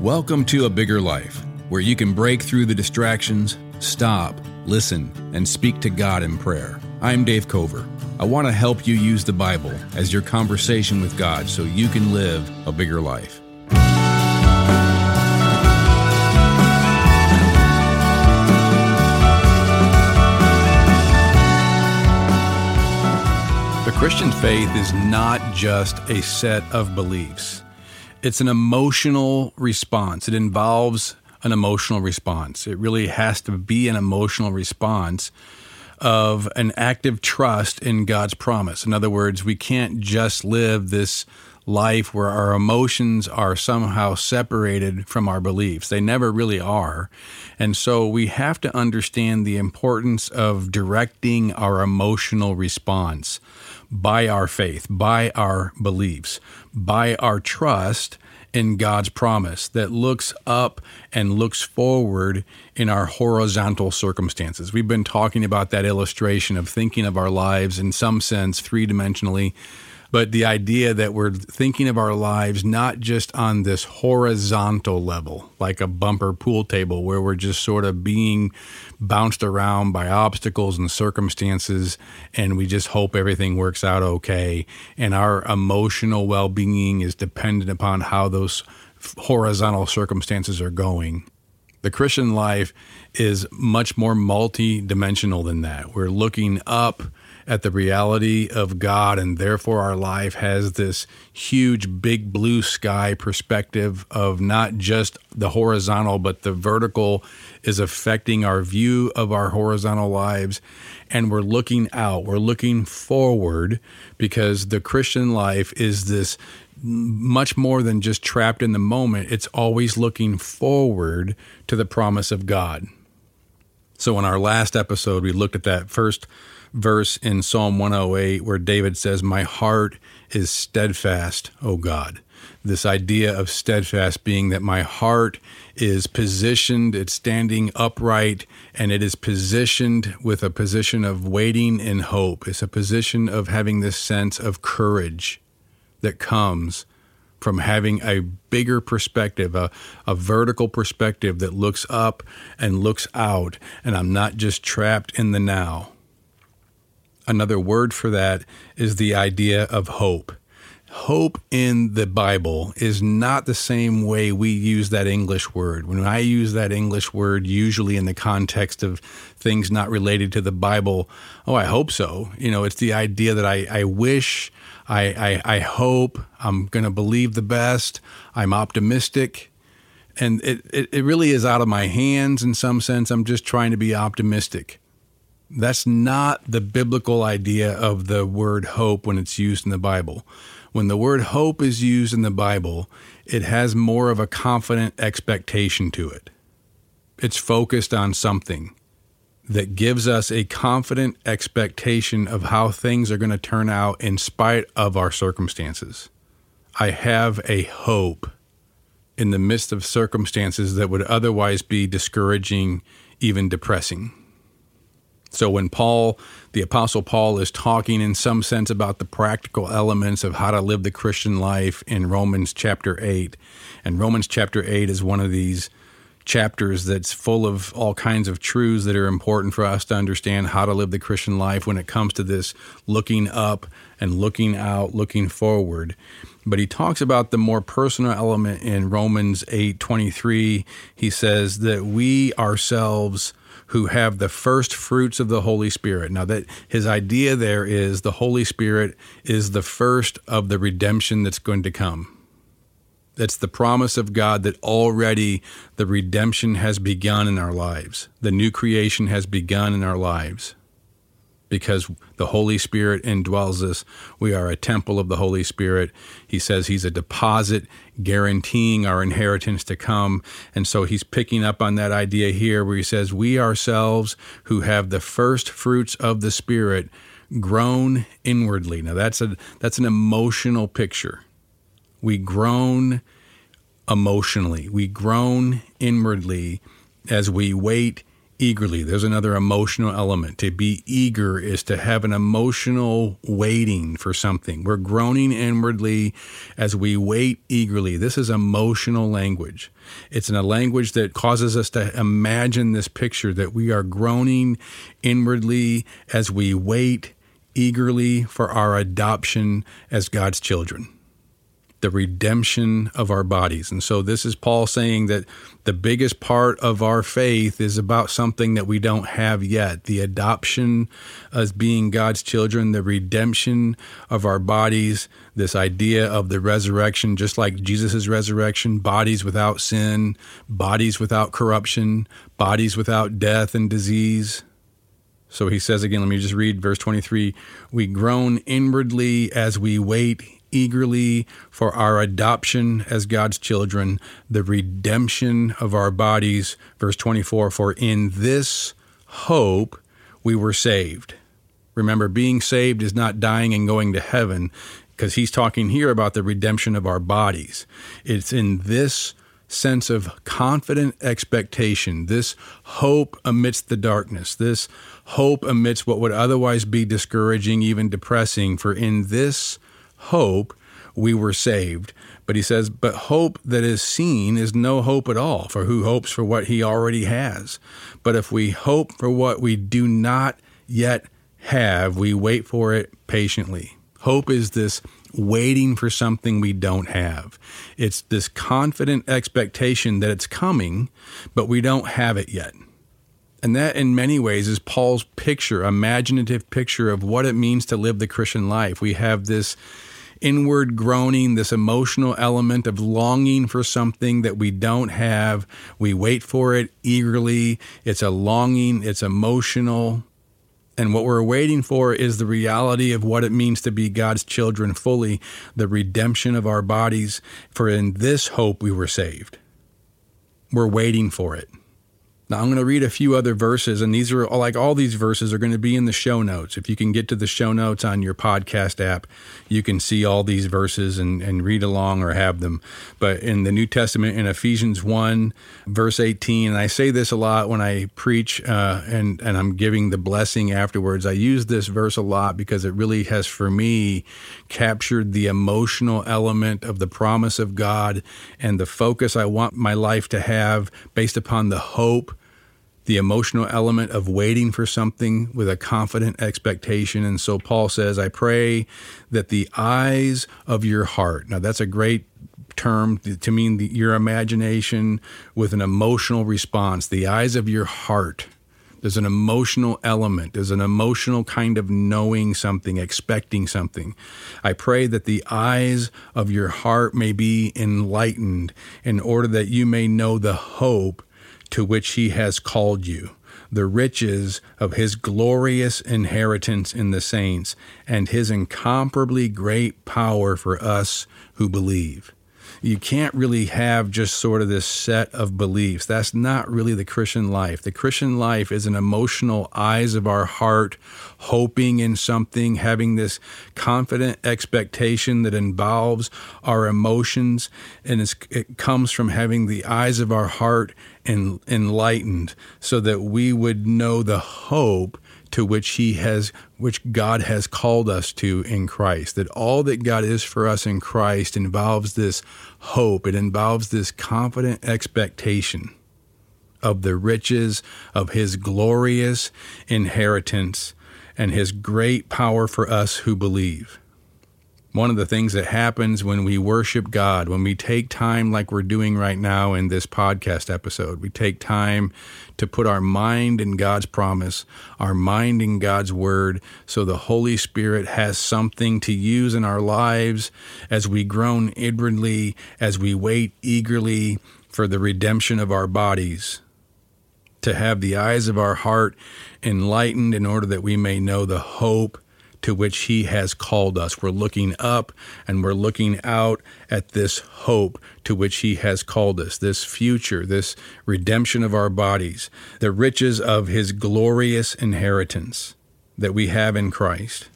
Welcome to A Bigger Life, where you can break through the distractions, stop, listen, and speak to God in prayer. I'm Dave Cover. I want to help you use the Bible as your conversation with God so you can live a bigger life. The Christian faith is not just a set of beliefs it's an emotional response. It involves an emotional response. It really has to be an emotional response of an active trust in God's promise. In other words, we can't just live this life where our emotions are somehow separated from our beliefs. They never really are. And so we have to understand the importance of directing our emotional response by our faith, by our beliefs, by our trust in God's promise that looks up and looks forward in our horizontal circumstances. We've been talking about that illustration of thinking of our lives in some sense three dimensionally but the idea that we're thinking of our lives not just on this horizontal level, like a bumper pool table, where we're just sort of being bounced around by obstacles and circumstances, and we just hope everything works out okay. And our emotional well being is dependent upon how those horizontal circumstances are going. The Christian life is much more multi-dimensional than that. We're looking up at the reality of God, and therefore our life has this huge, big blue sky perspective of not just the horizontal, but the vertical is affecting our view of our horizontal lives. And we're looking out, we're looking forward because the Christian life is this much more than just trapped in the moment. It's always looking forward to the promise of God. So, in our last episode, we looked at that first verse in Psalm 108 where David says, My heart is steadfast, O God. This idea of steadfast being that my heart is positioned, it's standing upright, and it is positioned with a position of waiting in hope. It's a position of having this sense of courage that comes from having a bigger perspective, a, a vertical perspective that looks up and looks out, and I'm not just trapped in the now. Another word for that is the idea of hope. Hope in the Bible is not the same way we use that English word. When I use that English word, usually in the context of things not related to the Bible, oh, I hope so. You know, it's the idea that I, I wish I, I, I hope, I'm going to believe the best, I'm optimistic. And it, it, it really is out of my hands in some sense. I'm just trying to be optimistic. That's not the biblical idea of the word hope when it's used in the Bible. When the word hope is used in the Bible, it has more of a confident expectation to it. It's focused on something that gives us a confident expectation of how things are going to turn out in spite of our circumstances. I have a hope in the midst of circumstances that would otherwise be discouraging, even depressing. So when Paul, the Apostle Paul, is talking in some sense about the practical elements of how to live the Christian life in Romans chapter 8, and Romans chapter 8 is one of these chapters that's full of all kinds of truths that are important for us to understand how to live the Christian life when it comes to this looking up and looking out, looking forward. But he talks about the more personal element in Romans 8:23. He says that we ourselves who have the first fruits of the Holy Spirit. Now that his idea there is the Holy Spirit is the first of the redemption that's going to come. That's the promise of God that already the redemption has begun in our lives. The new creation has begun in our lives because the Holy Spirit indwells us. We are a temple of the Holy Spirit. He says He's a deposit guaranteeing our inheritance to come. And so He's picking up on that idea here where He says, We ourselves who have the first fruits of the Spirit groan inwardly. Now that's a that's an emotional picture. We groan emotionally. We groan inwardly as we wait eagerly. There's another emotional element. To be eager is to have an emotional waiting for something. We're groaning inwardly as we wait eagerly. This is emotional language. It's in a language that causes us to imagine this picture that we are groaning inwardly as we wait eagerly for our adoption as God's children the redemption of our bodies. And so this is Paul saying that the biggest part of our faith is about something that we don't have yet the adoption as being God's children, the redemption of our bodies, this idea of the resurrection, just like Jesus' resurrection, bodies without sin, bodies without corruption, bodies without death and disease. So he says again, let me just read verse 23 We groan inwardly as we wait eagerly for our adoption as God's children, the redemption of our bodies. Verse 24 For in this hope we were saved. Remember, being saved is not dying and going to heaven, because he's talking here about the redemption of our bodies. It's in this sense of confident expectation, this hope amidst the darkness, this hope amidst what would otherwise be discouraging, even depressing. For in this hope we were saved. But he says, But hope that is seen is no hope at all, for who hopes for what he already has? But if we hope for what we do not yet have, we wait for it patiently. Hope is this waiting for something we don't have. It's this confident expectation that it's coming, but we don't have it yet. And that, in many ways, is Paul's picture, imaginative picture of what it means to live the Christian life. We have this inward groaning, this emotional element of longing for something that we don't have. We wait for it eagerly. It's a longing, it's emotional. And what we're waiting for is the reality of what it means to be God's children fully, the redemption of our bodies. For in this hope we were saved. We're waiting for it. Now, I'm going to read a few other verses, and these are like all these verses are going to be in the show notes. If you can get to the show notes on your podcast app, you can see all these verses and, and read along or have them. But in the New Testament, in Ephesians 1, verse 18, and I say this a lot when I preach uh, and, and I'm giving the blessing afterwards, I use this verse a lot because it really has, for me, captured the emotional element of the promise of God and the focus I want my life to have based upon the hope the emotional element of waiting for something with a confident expectation. And so Paul says, I pray that the eyes of your heart, now that's a great term to mean the, your imagination with an emotional response, the eyes of your heart. There's an emotional element. There's an emotional kind of knowing something, expecting something. I pray that the eyes of your heart may be enlightened in order that you may know the hope to which he has called you, the riches of his glorious inheritance in the saints, and his incomparably great power for us who believe you can't really have just sort of this set of beliefs. That's not really the Christian life. The Christian life is an emotional eyes of our heart, hoping in something, having this confident expectation that involves our emotions, and it comes from having the eyes of our heart enlightened so that we would know the hope to which he has which God has called us to in Christ that all that God is for us in Christ involves this hope. It involves this confident expectation of the riches of his glorious inheritance and his great power for us who believe one of the things that happens when we worship God, when we take time like we're doing right now in this podcast episode, we take time to put our mind in God's promise, our mind in God's word, so the Holy Spirit has something to use in our lives as we groan inwardly, as we wait eagerly for the redemption of our bodies. To have the eyes of our heart enlightened in order that we may know the hope to which He has called us. We're looking up and we're looking out at this hope to which He has called us, this future, this redemption of our bodies, the riches of His glorious inheritance that we have in Christ.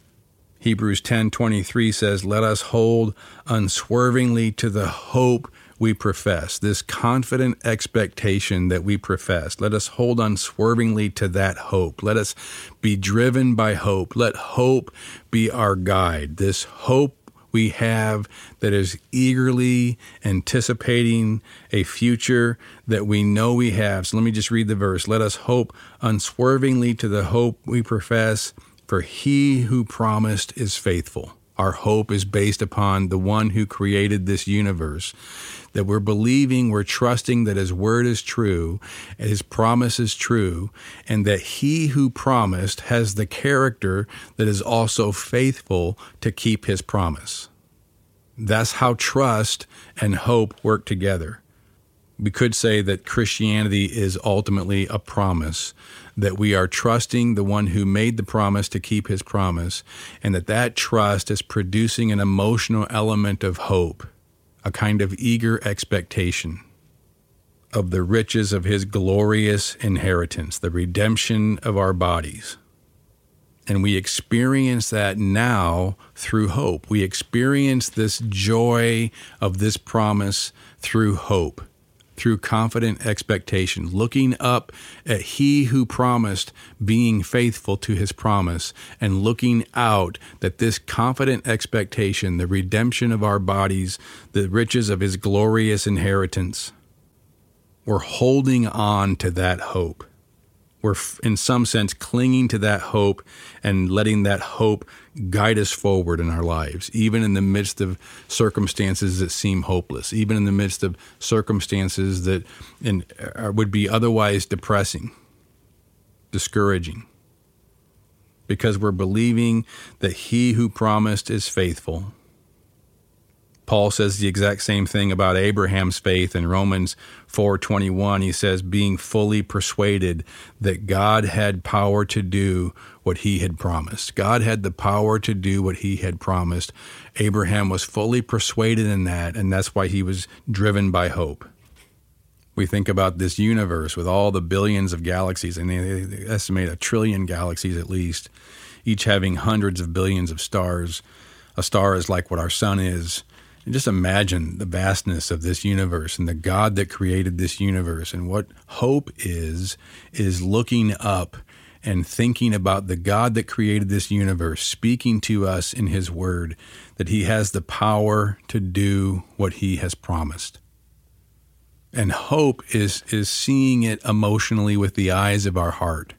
Hebrews 10:23 says, "Let us hold unswervingly to the hope we profess, this confident expectation that we profess. Let us hold unswervingly to that hope. Let us be driven by hope. Let hope be our guide. This hope we have that is eagerly anticipating a future that we know we have. So let me just read the verse. Let us hope unswervingly to the hope we profess, for he who promised is faithful. Our hope is based upon the one who created this universe. That we're believing, we're trusting that his word is true, his promise is true, and that he who promised has the character that is also faithful to keep his promise. That's how trust and hope work together. We could say that Christianity is ultimately a promise that we are trusting the one who made the promise to keep his promise, and that that trust is producing an emotional element of hope, a kind of eager expectation of the riches of his glorious inheritance, the redemption of our bodies. And we experience that now through hope. We experience this joy of this promise through hope through confident expectation, looking up at He who promised, being faithful to His promise, and looking out that this confident expectation, the redemption of our bodies, the riches of His glorious inheritance, we're holding on to that hope we're in some sense clinging to that hope and letting that hope guide us forward in our lives, even in the midst of circumstances that seem hopeless, even in the midst of circumstances that in, uh, would be otherwise depressing, discouraging, because we're believing that He who promised is faithful Paul says the exact same thing about Abraham's faith in Romans 4:21. He says being fully persuaded that God had power to do what he had promised. God had the power to do what he had promised. Abraham was fully persuaded in that, and that's why he was driven by hope. We think about this universe with all the billions of galaxies, and they estimate a trillion galaxies at least, each having hundreds of billions of stars. A star is like what our sun is and just imagine the vastness of this universe and the God that created this universe. And what hope is, is looking up and thinking about the God that created this universe, speaking to us in His Word, that He has the power to do what He has promised. And hope is, is seeing it emotionally with the eyes of our heart.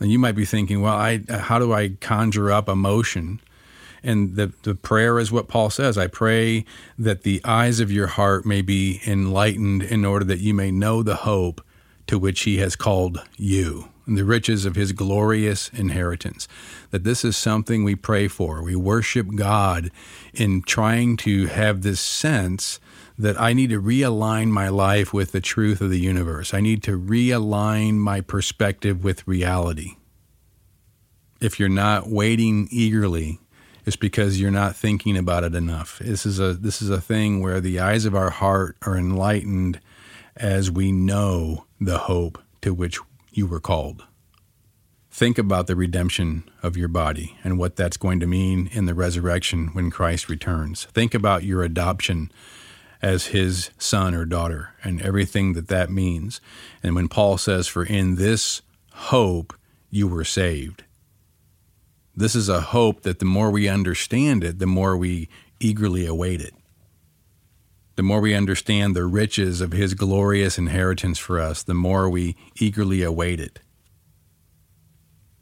And you might be thinking, well, I, how do I conjure up emotion? And the, the prayer is what Paul says I pray that the eyes of your heart may be enlightened in order that you may know the hope to which he has called you and the riches of his glorious inheritance. That this is something we pray for. We worship God in trying to have this sense that I need to realign my life with the truth of the universe. I need to realign my perspective with reality. If you're not waiting eagerly it's because you're not thinking about it enough. This is a this is a thing where the eyes of our heart are enlightened as we know the hope to which you were called. Think about the redemption of your body and what that's going to mean in the resurrection when Christ returns. Think about your adoption as his son or daughter and everything that that means. And when Paul says, For in this hope you were saved, this is a hope that the more we understand it, the more we eagerly await it. The more we understand the riches of His glorious inheritance for us, the more we eagerly await it.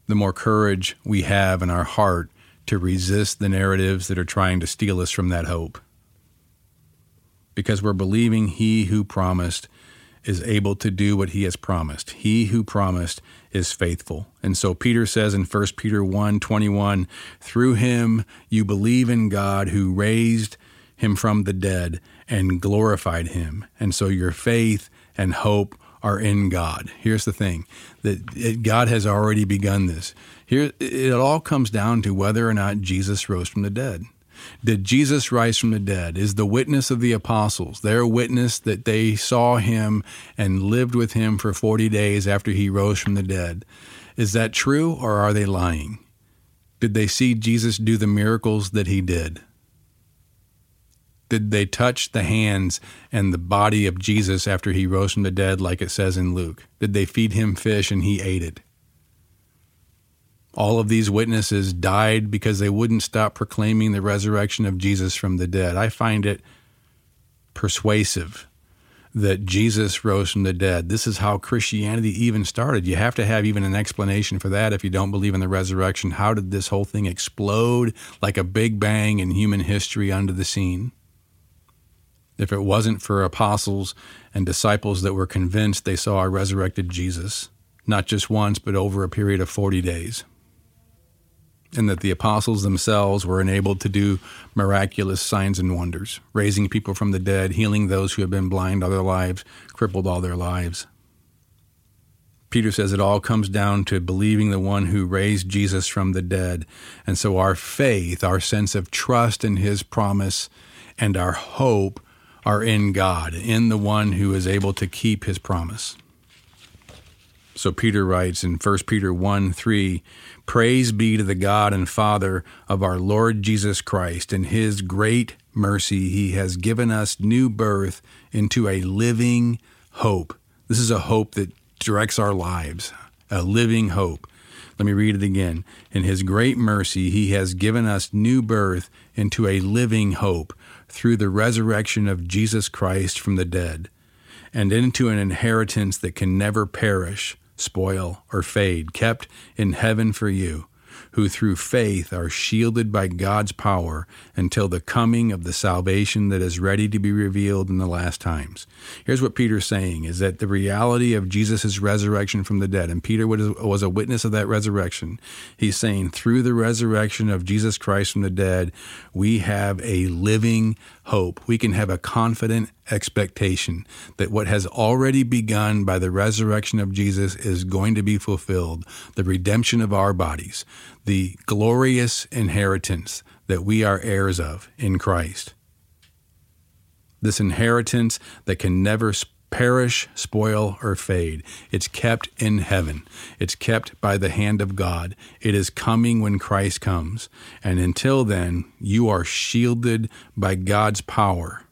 The more courage we have in our heart to resist the narratives that are trying to steal us from that hope. Because we're believing He who promised is able to do what he has promised. He who promised is faithful. And so Peter says in 1 Peter 1 21, through him you believe in God who raised him from the dead and glorified him. And so your faith and hope are in God. Here's the thing that God has already begun this. Here it all comes down to whether or not Jesus rose from the dead. Did Jesus rise from the dead? Is the witness of the apostles, their witness that they saw him and lived with him for 40 days after he rose from the dead, is that true or are they lying? Did they see Jesus do the miracles that he did? Did they touch the hands and the body of Jesus after he rose from the dead, like it says in Luke? Did they feed him fish and he ate it? All of these witnesses died because they wouldn't stop proclaiming the resurrection of Jesus from the dead. I find it persuasive that Jesus rose from the dead. This is how Christianity even started. You have to have even an explanation for that if you don't believe in the resurrection. How did this whole thing explode like a big bang in human history under the scene? If it wasn't for apostles and disciples that were convinced they saw a resurrected Jesus, not just once, but over a period of 40 days and that the apostles themselves were enabled to do miraculous signs and wonders, raising people from the dead, healing those who had been blind all their lives, crippled all their lives. Peter says it all comes down to believing the one who raised Jesus from the dead. And so our faith, our sense of trust in his promise, and our hope are in God, in the one who is able to keep his promise. So Peter writes in 1 Peter 1 3, Praise be to the God and Father of our Lord Jesus Christ. In his great mercy, he has given us new birth into a living hope. This is a hope that directs our lives, a living hope. Let me read it again. In his great mercy, he has given us new birth into a living hope through the resurrection of Jesus Christ from the dead, and into an inheritance that can never perish spoil, or fade, kept in heaven for you who through faith are shielded by God's power until the coming of the salvation that is ready to be revealed in the last times. Here's what Peter's saying is that the reality of Jesus' resurrection from the dead, and Peter was a witness of that resurrection. He's saying through the resurrection of Jesus Christ from the dead, we have a living hope. We can have a confident expectation that what has already begun by the resurrection of Jesus is going to be fulfilled, the redemption of our bodies, the glorious inheritance that we are heirs of in Christ. This inheritance that can never perish, spoil, or fade. It's kept in heaven. It's kept by the hand of God. It is coming when Christ comes. And until then, you are shielded by God's power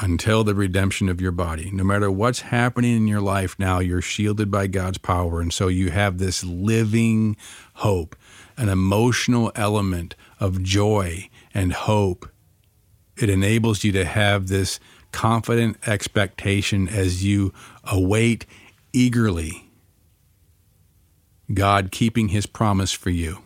until the redemption of your body. No matter what's happening in your life now, you're shielded by God's power. And so you have this living hope, an emotional element of joy and hope. It enables you to have this confident expectation as you await eagerly God keeping his promise for you.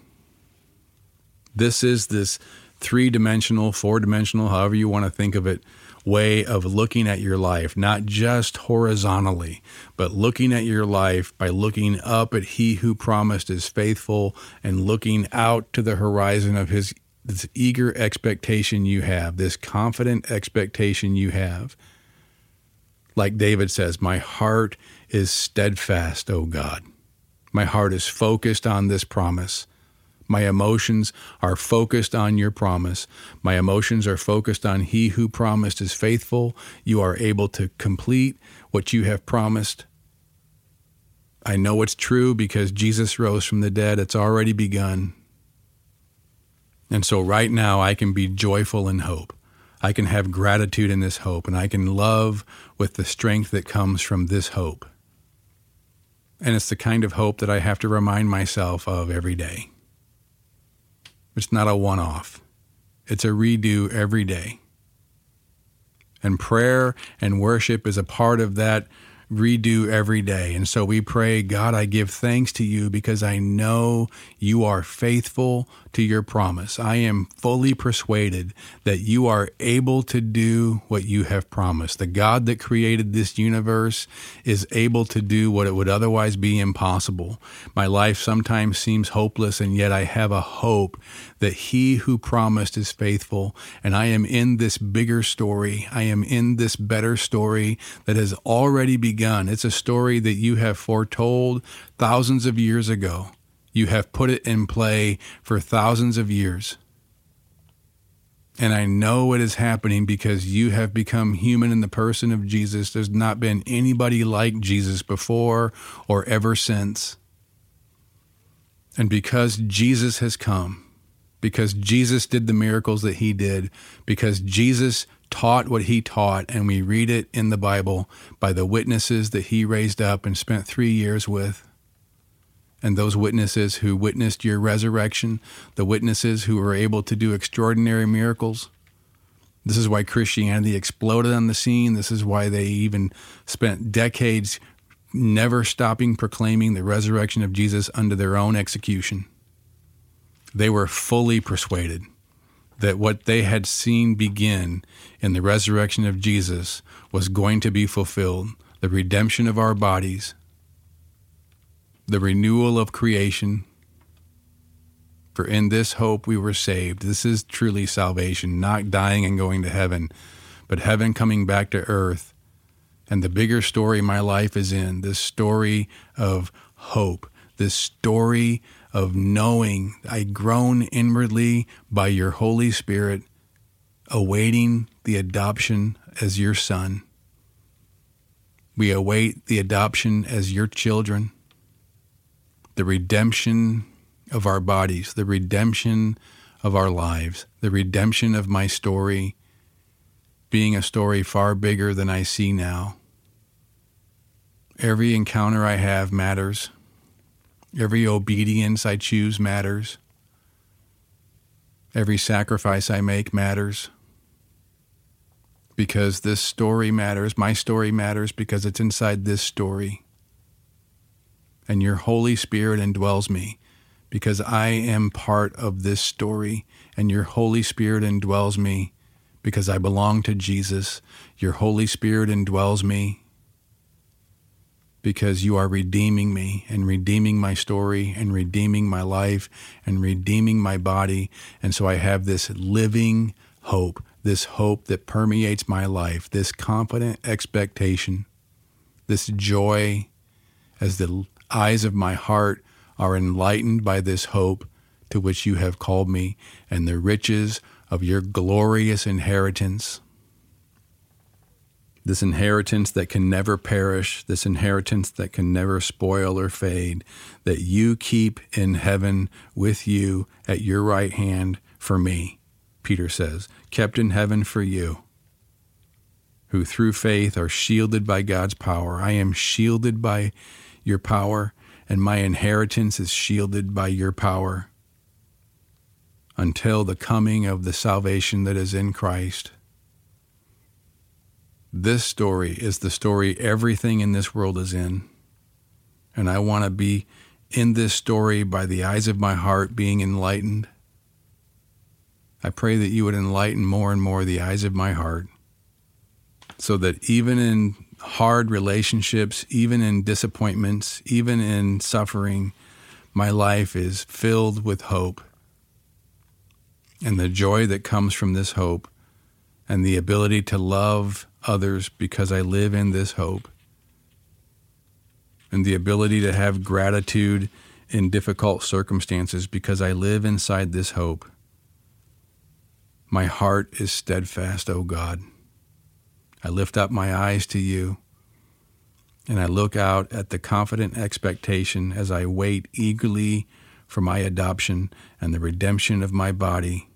This is this three dimensional, four dimensional, however you want to think of it, way of looking at your life, not just horizontally, but looking at your life by looking up at He who promised is faithful and looking out to the horizon of His this eager expectation you have, this confident expectation you have. Like David says, My heart is steadfast, O God. My heart is focused on this promise. My emotions are focused on your promise. My emotions are focused on He who promised is faithful. You are able to complete what you have promised. I know it's true because Jesus rose from the dead. It's already begun. And so, right now, I can be joyful in hope. I can have gratitude in this hope, and I can love with the strength that comes from this hope. And it's the kind of hope that I have to remind myself of every day. It's not a one off, it's a redo every day. And prayer and worship is a part of that redo every day. And so we pray, God, I give thanks to you because I know you are faithful to your promise. I am fully persuaded that you are able to do what you have promised. The God that created this universe is able to do what it would otherwise be impossible. My life sometimes seems hopeless, and yet I have a hope that he who promised is faithful. And I am in this bigger story. I am in this better story that has already begun. It's a story that you have foretold thousands of years ago. You have put it in play for thousands of years. And I know it is happening because you have become human in the person of Jesus. There's not been anybody like Jesus before or ever since. And because Jesus has come, because Jesus did the miracles that he did, because Jesus taught what he taught, and we read it in the Bible by the witnesses that he raised up and spent three years with. And those witnesses who witnessed your resurrection, the witnesses who were able to do extraordinary miracles. This is why Christianity exploded on the scene. This is why they even spent decades never stopping proclaiming the resurrection of Jesus under their own execution. They were fully persuaded that what they had seen begin in the resurrection of Jesus was going to be fulfilled the redemption of our bodies, the renewal of creation. For in this hope we were saved. This is truly salvation, not dying and going to heaven, but heaven coming back to earth. And the bigger story my life is in this story of hope, this story of knowing I groan inwardly by your Holy Spirit, awaiting the adoption as your son. We await the adoption as your children, the redemption of our bodies, the redemption of our lives, the redemption of my story being a story far bigger than I see now. Every encounter I have matters. Every obedience I choose matters. Every sacrifice I make matters. Because this story matters. My story matters because it's inside this story. And your Holy Spirit indwells me because I am part of this story. And your Holy Spirit indwells me because I belong to Jesus. Your Holy Spirit indwells me because you are redeeming me and redeeming my story and redeeming my life and redeeming my body. And so I have this living hope, this hope that permeates my life, this confident expectation, this joy as the eyes of my heart are enlightened by this hope to which you have called me and the riches of your glorious inheritance this inheritance that can never perish, this inheritance that can never spoil or fade, that you keep in heaven with you at your right hand for me, Peter says, kept in heaven for you, who through faith are shielded by God's power. I am shielded by your power, and my inheritance is shielded by your power until the coming of the salvation that is in Christ. This story is the story everything in this world is in. And I want to be in this story by the eyes of my heart being enlightened. I pray that you would enlighten more and more the eyes of my heart so that even in hard relationships, even in disappointments, even in suffering, my life is filled with hope. And the joy that comes from this hope and the ability to love others because I live in this hope. And the ability to have gratitude in difficult circumstances because I live inside this hope. My heart is steadfast, O God. I lift up my eyes to you, and I look out at the confident expectation as I wait eagerly for my adoption and the redemption of my body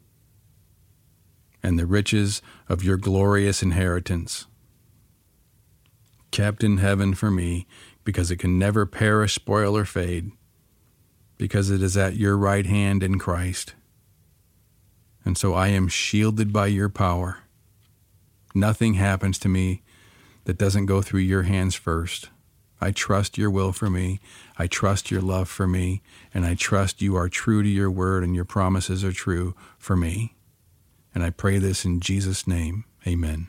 and the riches of your glorious inheritance. Kept in heaven for me, because it can never perish, spoil, or fade, because it is at your right hand in Christ. And so I am shielded by your power. Nothing happens to me that doesn't go through your hands first. I trust your will for me. I trust your love for me. And I trust you are true to your word and your promises are true for me. And I pray this in Jesus' name. Amen.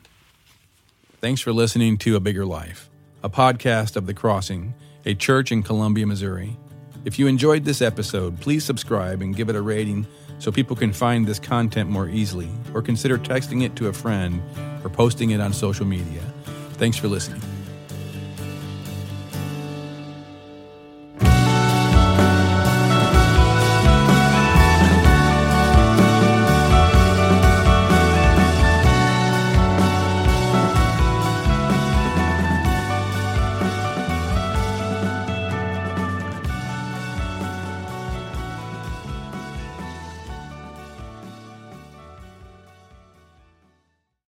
Thanks for listening to A Bigger Life, a podcast of The Crossing, a church in Columbia, Missouri. If you enjoyed this episode, please subscribe and give it a rating so people can find this content more easily, or consider texting it to a friend or posting it on social media. Thanks for listening.